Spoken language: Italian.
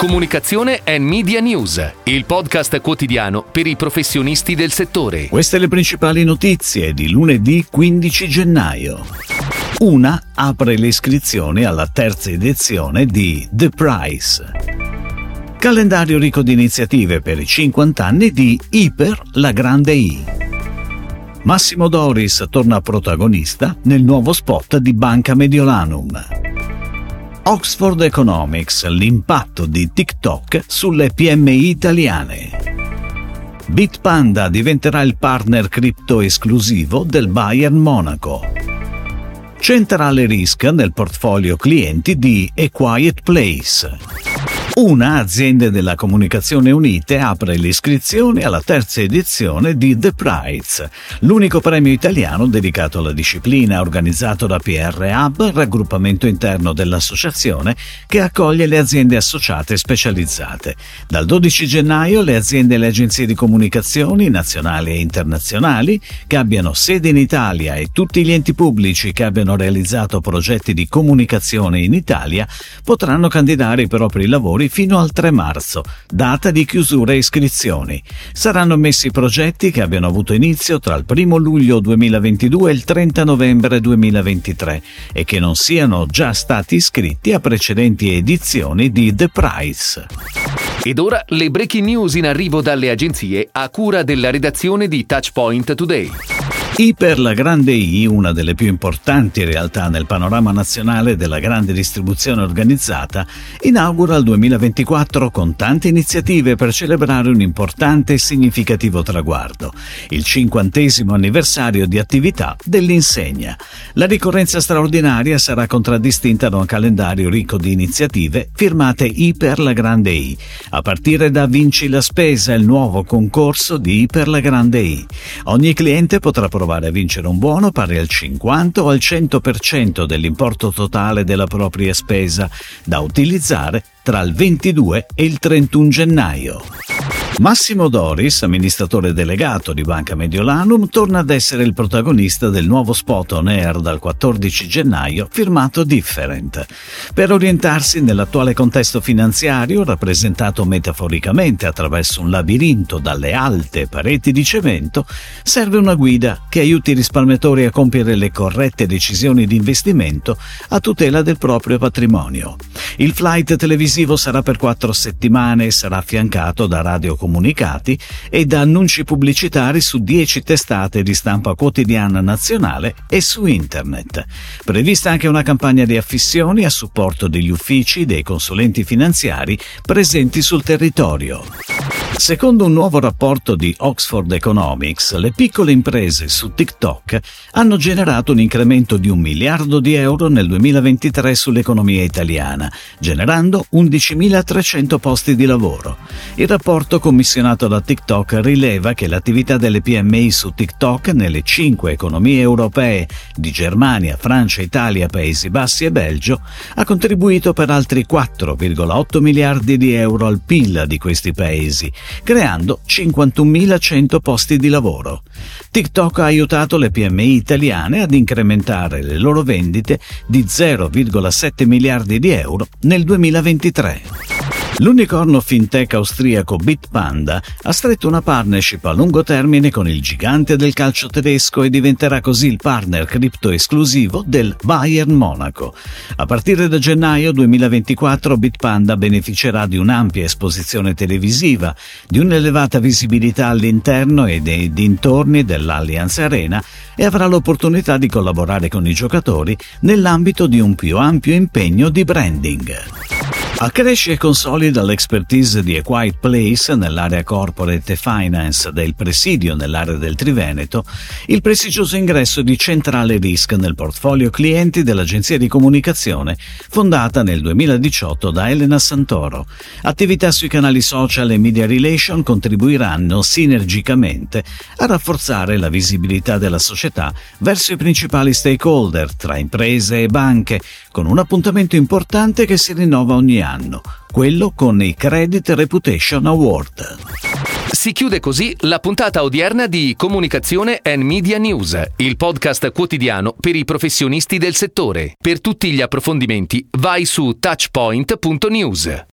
Comunicazione e Media News, il podcast quotidiano per i professionisti del settore. Queste le principali notizie di lunedì 15 gennaio. Una apre le iscrizioni alla terza edizione di The Prize. Calendario ricco di iniziative per i 50 anni di Iper La Grande I. Massimo Doris torna protagonista nel nuovo spot di Banca Mediolanum. Oxford Economics, l'impatto di TikTok sulle PMI italiane. Bitpanda diventerà il partner cripto esclusivo del Bayern Monaco. Centrale Risk nel portfolio clienti di A Quiet Place. Una azienda della Comunicazione Unite apre l'iscrizione alla terza edizione di The Prize, l'unico premio italiano dedicato alla disciplina organizzato da PR Hub, raggruppamento interno dell'associazione che accoglie le aziende associate specializzate. Dal 12 gennaio le aziende e le agenzie di comunicazioni nazionali e internazionali che abbiano sede in Italia e tutti gli enti pubblici che abbiano realizzato progetti di comunicazione in Italia potranno candidare i propri lavori fino al 3 marzo, data di chiusura iscrizioni. Saranno messi progetti che abbiano avuto inizio tra il 1 luglio 2022 e il 30 novembre 2023 e che non siano già stati iscritti a precedenti edizioni di The Price. Ed ora le breaking news in arrivo dalle agenzie a cura della redazione di Touchpoint Today. Iper la Grande I, una delle più importanti realtà nel panorama nazionale della grande distribuzione organizzata, inaugura il 2024 con tante iniziative per celebrare un importante e significativo traguardo, il cinquantesimo anniversario di attività dell'insegna. La ricorrenza straordinaria sarà contraddistinta da un calendario ricco di iniziative firmate Iper la Grande I, a partire da Vinci la Spesa, il nuovo concorso di Iper la Grande I. Ogni cliente potrà provare provare a vincere un buono pari al 50 o al 100% dell'importo totale della propria spesa, da utilizzare tra il 22 e il 31 gennaio. Massimo Doris, amministratore delegato di Banca Mediolanum, torna ad essere il protagonista del nuovo spot on air dal 14 gennaio firmato Different. Per orientarsi nell'attuale contesto finanziario, rappresentato metaforicamente attraverso un labirinto dalle alte pareti di cemento, serve una guida che aiuti i risparmiatori a compiere le corrette decisioni di investimento a tutela del proprio patrimonio. Il flight televisivo sarà per quattro settimane e sarà affiancato da radiocomunicazione comunicati e da annunci pubblicitari su 10 testate di stampa quotidiana nazionale e su internet. Prevista anche una campagna di affissioni a supporto degli uffici dei consulenti finanziari presenti sul territorio. Secondo un nuovo rapporto di Oxford Economics, le piccole imprese su TikTok hanno generato un incremento di un miliardo di euro nel 2023 sull'economia italiana, generando 11.300 posti di lavoro. Il rapporto commissionato da TikTok rileva che l'attività delle PMI su TikTok nelle cinque economie europee di Germania, Francia, Italia, Paesi Bassi e Belgio ha contribuito per altri 4,8 miliardi di euro al PIL di questi paesi creando 51.100 posti di lavoro. TikTok ha aiutato le PMI italiane ad incrementare le loro vendite di 0,7 miliardi di euro nel 2023. L'unicorno fintech austriaco Bitpanda ha stretto una partnership a lungo termine con il gigante del calcio tedesco e diventerà così il partner cripto esclusivo del Bayern Monaco. A partire da gennaio 2024 Bitpanda beneficerà di un'ampia esposizione televisiva, di un'elevata visibilità all'interno e nei dintorni dell'Allianz Arena e avrà l'opportunità di collaborare con i giocatori nell'ambito di un più ampio impegno di branding. Accresce e consolida l'expertise di A Quiet Place nell'area corporate e finance del Presidio nell'area del Triveneto, il prestigioso ingresso di Centrale Risk nel portfolio clienti dell'agenzia di comunicazione fondata nel 2018 da Elena Santoro. Attività sui canali social e media relation contribuiranno sinergicamente a rafforzare la visibilità della società verso i principali stakeholder tra imprese e banche, con un appuntamento importante che si rinnova anno, quello con i Credit Reputation Award. Si chiude così la puntata odierna di Comunicazione and Media News, il podcast quotidiano per i professionisti del settore. Per tutti gli approfondimenti vai su touchpoint.news.